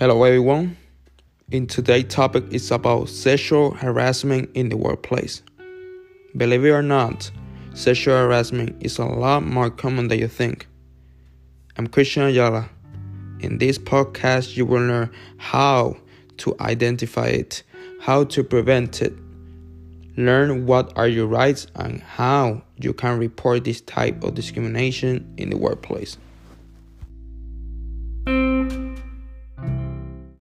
Hello everyone. In today's topic is about sexual harassment in the workplace. Believe it or not, sexual harassment is a lot more common than you think. I'm Christian Ayala. In this podcast, you will learn how to identify it, how to prevent it, learn what are your rights and how you can report this type of discrimination in the workplace.